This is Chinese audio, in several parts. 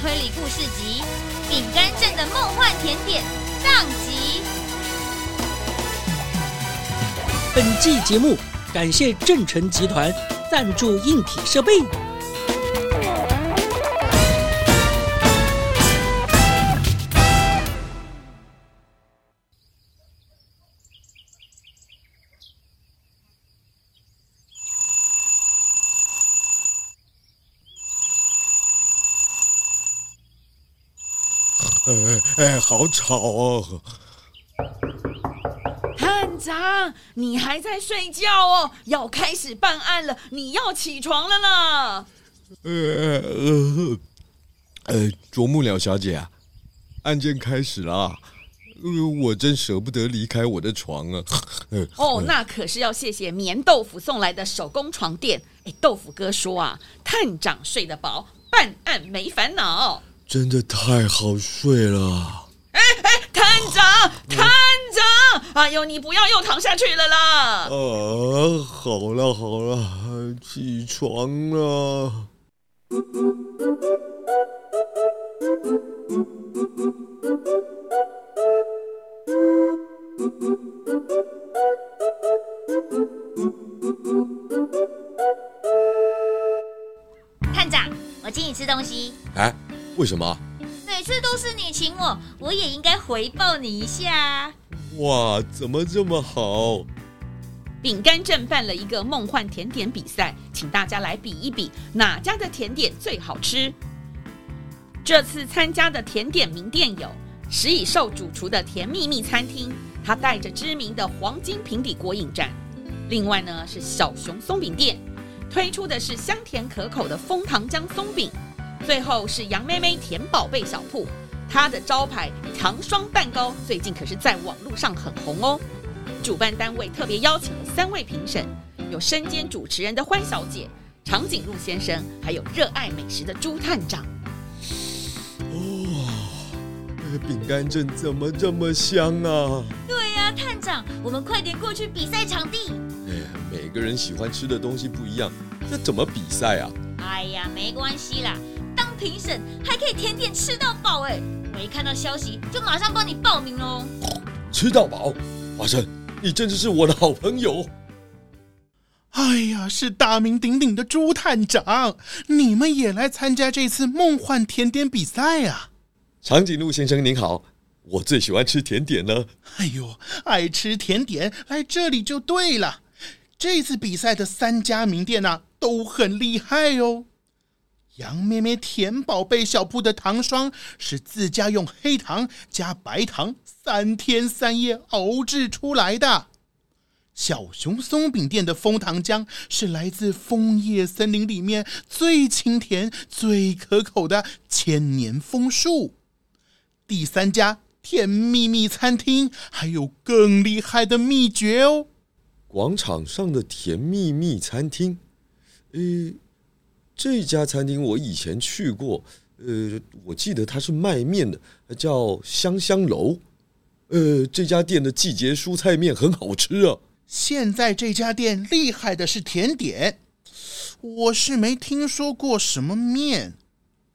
推理故事集《饼干镇的梦幻甜点》上集。本季节目感谢正成集团赞助硬体设备。哎哎，好吵哦！探长，你还在睡觉哦？要开始办案了，你要起床了呢。呃呃呃，啄木鸟小姐啊，案件开始了，呃，我真舍不得离开我的床啊。呃、哦，那可是要谢谢棉豆腐送来的手工床垫。哎，豆腐哥说啊，探长睡得饱，办案没烦恼。真的太好睡了！哎哎，探长，探长，哎呦，你不要又躺下去了啦！啊，好了好了，起床了。探长，我请你吃东西。哎。为什么？每次都是你请我，我也应该回报你一下。哇，怎么这么好？饼干镇办了一个梦幻甜点比赛，请大家来比一比哪家的甜点最好吃。这次参加的甜点名店有食蚁兽主厨的甜蜜蜜餐厅，它带着知名的黄金平底锅引战。另外呢是小熊松饼店，推出的是香甜可口的枫糖浆松饼。最后是杨妹妹甜宝贝小铺，它的招牌糖霜蛋糕最近可是在网络上很红哦。主办单位特别邀请了三位评审，有身兼主持人的欢小姐、长颈鹿先生，还有热爱美食的朱探长。哇、哦，饼干镇怎么这么香啊？对呀、啊，探长，我们快点过去比赛场地。哎，每个人喜欢吃的东西不一样，这怎么比赛啊？哎呀，没关系啦。当评审还可以甜点吃到饱哎！我一看到消息就马上帮你报名喽。吃到饱，华生，你真的是我的好朋友。哎呀，是大名鼎鼎的朱探长，你们也来参加这次梦幻甜点比赛啊？长颈鹿先生您好，我最喜欢吃甜点了。哎呦，爱吃甜点来这里就对了。这次比赛的三家名店啊，都很厉害哦。杨咩咩甜宝贝小铺的糖霜是自家用黑糖加白糖三天三夜熬制出来的，小熊松饼店的枫糖浆是来自枫叶森林里面最清甜、最可口的千年枫树。第三家甜蜜蜜餐厅还有更厉害的秘诀哦！广场上的甜蜜蜜餐厅，诶。这家餐厅我以前去过，呃，我记得它是卖面的，叫香香楼。呃，这家店的季节蔬菜面很好吃啊。现在这家店厉害的是甜点，我是没听说过什么面，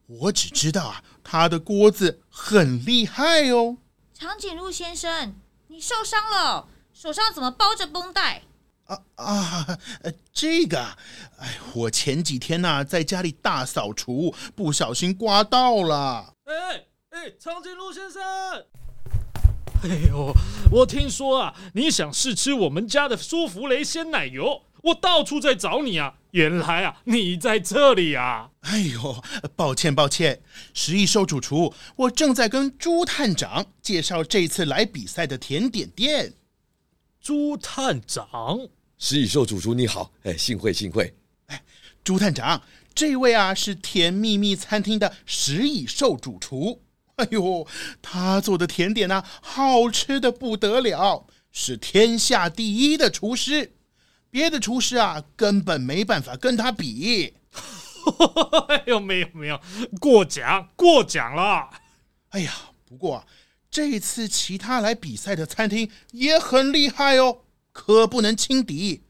我只知道啊，它的锅子很厉害哦。长颈鹿先生，你受伤了，手上怎么包着绷带？啊啊，这个，哎，我前几天呐、啊、在家里大扫除，不小心刮到了。哎哎，长颈鹿先生，哎呦，我听说啊，你想试吃我们家的舒芙蕾鲜奶油，我到处在找你啊，原来啊你在这里啊。哎呦，抱歉抱歉，十亿兽主厨，我正在跟朱探长介绍这次来比赛的甜点店。猪探长，食蚁兽主厨你好，哎，幸会幸会。哎，朱探长，这位啊是甜蜜蜜餐厅的食蚁兽主厨。哎呦，他做的甜点呢、啊，好吃的不得了，是天下第一的厨师，别的厨师啊根本没办法跟他比。哎呦，没有没有，过奖过奖了。哎呀，不过啊。这次其他来比赛的餐厅也很厉害哦，可不能轻敌。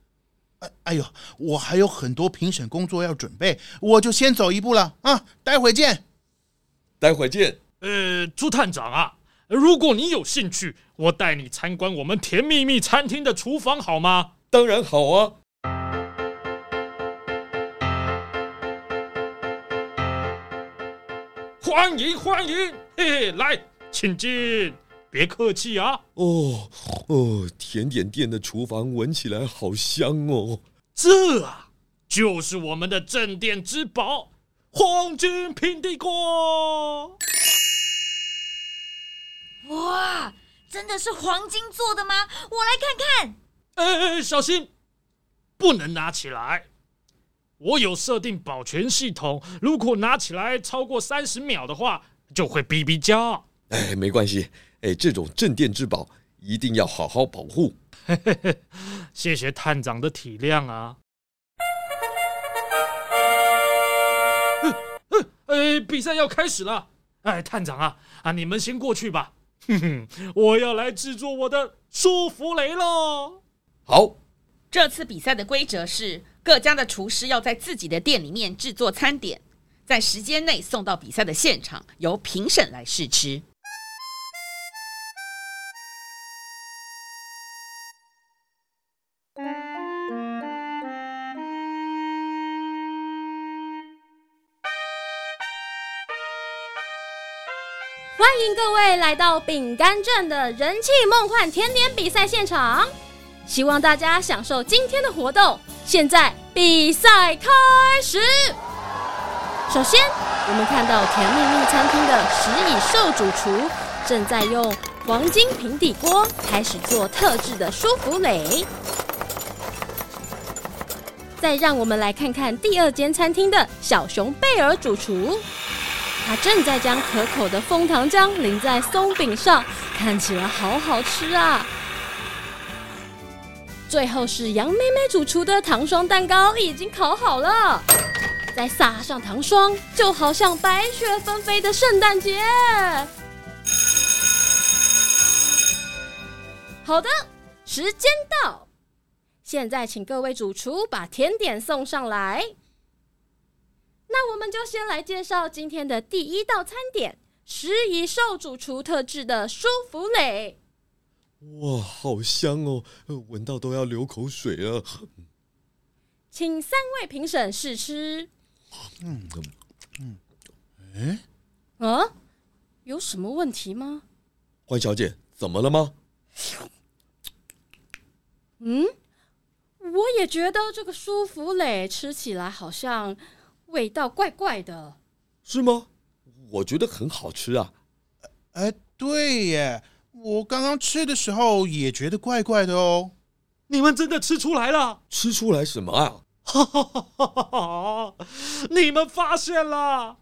哎哎呦，我还有很多评审工作要准备，我就先走一步了啊，待会见。待会儿见。呃，朱探长啊，如果你有兴趣，我带你参观我们甜蜜蜜餐厅的厨房好吗？当然好啊。欢迎欢迎，嘿嘿，来，请进，别客气啊。哦哦，甜点店的厨房闻起来好香哦。这啊，就是我们的镇店之宝——黄金平底锅。哇，真的是黄金做的吗？我来看看。哎哎，小心，不能拿起来。我有设定保全系统，如果拿起来超过三十秒的话，就会哔哔叫。哎，没关系，哎，这种镇店之宝一定要好好保护。嘿嘿嘿，谢谢探长的体谅啊。哎，比赛要开始了。哎，探长啊，啊，你们先过去吧。哼哼，我要来制作我的舒芙蕾喽。好，这次比赛的规则是。各家的厨师要在自己的店里面制作餐点，在时间内送到比赛的现场，由评审来试吃。各位来到饼干镇的人气梦幻甜点比赛现场，希望大家享受今天的活动。现在比赛开始。首先，我们看到甜蜜蜜餐厅的食蚁兽主厨正在用黄金平底锅开始做特制的舒芙蕾。再让我们来看看第二间餐厅的小熊贝尔主厨，他正在将可口的枫糖浆淋在松饼上，看起来好好吃啊！最后是杨妹妹主厨的糖霜蛋糕已经烤好了，再撒上糖霜，就好像白雪纷飞的圣诞节。好的，时间到，现在请各位主厨把甜点送上来。那我们就先来介绍今天的第一道餐点——食蚁兽主厨特制的舒芙蕾。哇，好香哦！闻到都要流口水了。请三位评审试吃。嗯嗯，哎，啊，有什么问题吗？欢小姐，怎么了吗？嗯，我也觉得这个舒芙蕾吃起来好像味道怪怪的。是吗？我觉得很好吃啊。哎，对耶。我刚刚吃的时候也觉得怪怪的哦。你们真的吃出来了？吃出来什么啊？哈哈哈哈哈！你们发现了？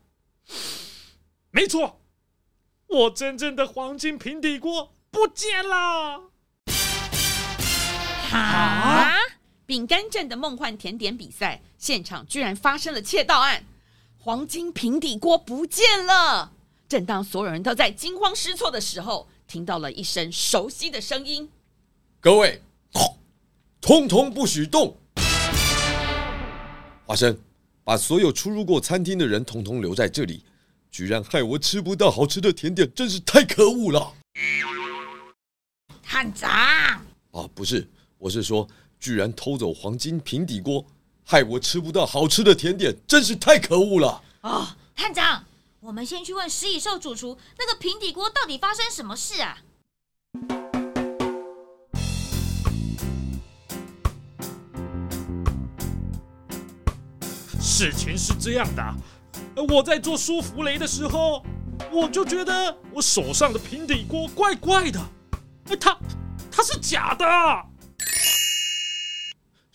没错，我真正的黄金平底锅不见了。啊！饼干镇的梦幻甜点比赛现场居然发生了窃盗案，黄金平底锅不见了。正当所有人都在惊慌失措的时候，听到了一声熟悉的声音：“各位，通通不许动！花生，把所有出入过餐厅的人通通留在这里，居然害我吃不到好吃的甜点，真是太可恶了！”探长啊，不是，我是说，居然偷走黄金平底锅，害我吃不到好吃的甜点，真是太可恶了！哦，探长。我们先去问食蚁兽主厨，那个平底锅到底发生什么事啊？事情是这样的，我在做舒芙蕾的时候，我就觉得我手上的平底锅怪怪的，它它是假的。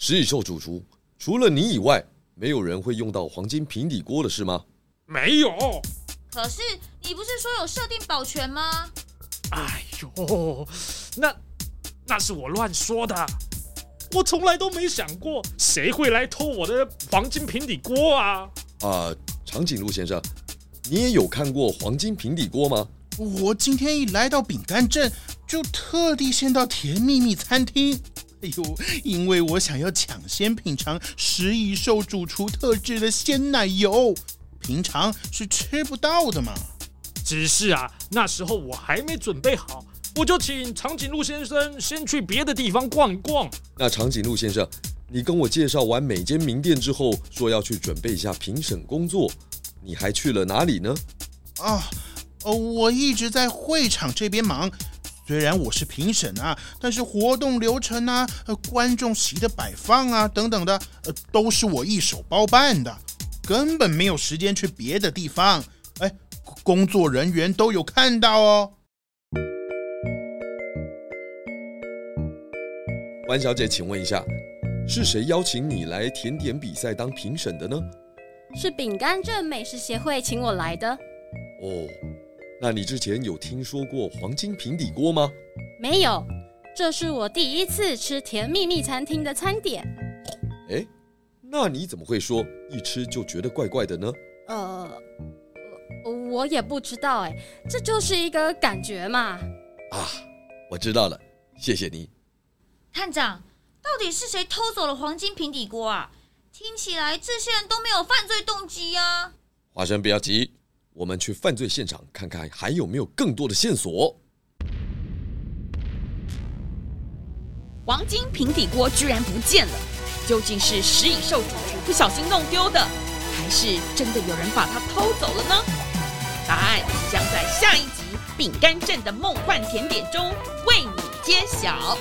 食蚁兽主厨，除了你以外，没有人会用到黄金平底锅的是吗？没有。可是你不是说有设定保全吗？哎呦，那那是我乱说的，我从来都没想过谁会来偷我的黄金平底锅啊！啊、呃，长颈鹿先生，你也有看过黄金平底锅吗？我今天一来到饼干镇，就特地先到甜蜜蜜餐厅。哎呦，因为我想要抢先品尝食蚁兽主厨特制的鲜奶油。平常是吃不到的嘛。只是啊，那时候我还没准备好，我就请长颈鹿先生先去别的地方逛一逛。那长颈鹿先生，你跟我介绍完每间名店之后，说要去准备一下评审工作，你还去了哪里呢？啊，哦，我一直在会场这边忙。虽然我是评审啊，但是活动流程啊、呃、观众席的摆放啊等等的，呃，都是我一手包办的，根本没有时间去别的地方。哎，工作人员都有看到哦。关小姐，请问一下，是谁邀请你来甜点比赛当评审的呢？是饼干镇美食协会请我来的。哦。那你之前有听说过黄金平底锅吗？没有，这是我第一次吃甜蜜蜜餐厅的餐点。哎，那你怎么会说一吃就觉得怪怪的呢？呃，我也不知道哎，这就是一个感觉嘛。啊，我知道了，谢谢你。探长，到底是谁偷走了黄金平底锅啊？听起来这些人都没有犯罪动机呀。花生，不要急。我们去犯罪现场看看，还有没有更多的线索。黄金平底锅居然不见了，究竟是食蚁兽主不小心弄丢的，还是真的有人把它偷走了呢？答案将在下一集《饼干镇的梦幻甜点》中为你揭晓。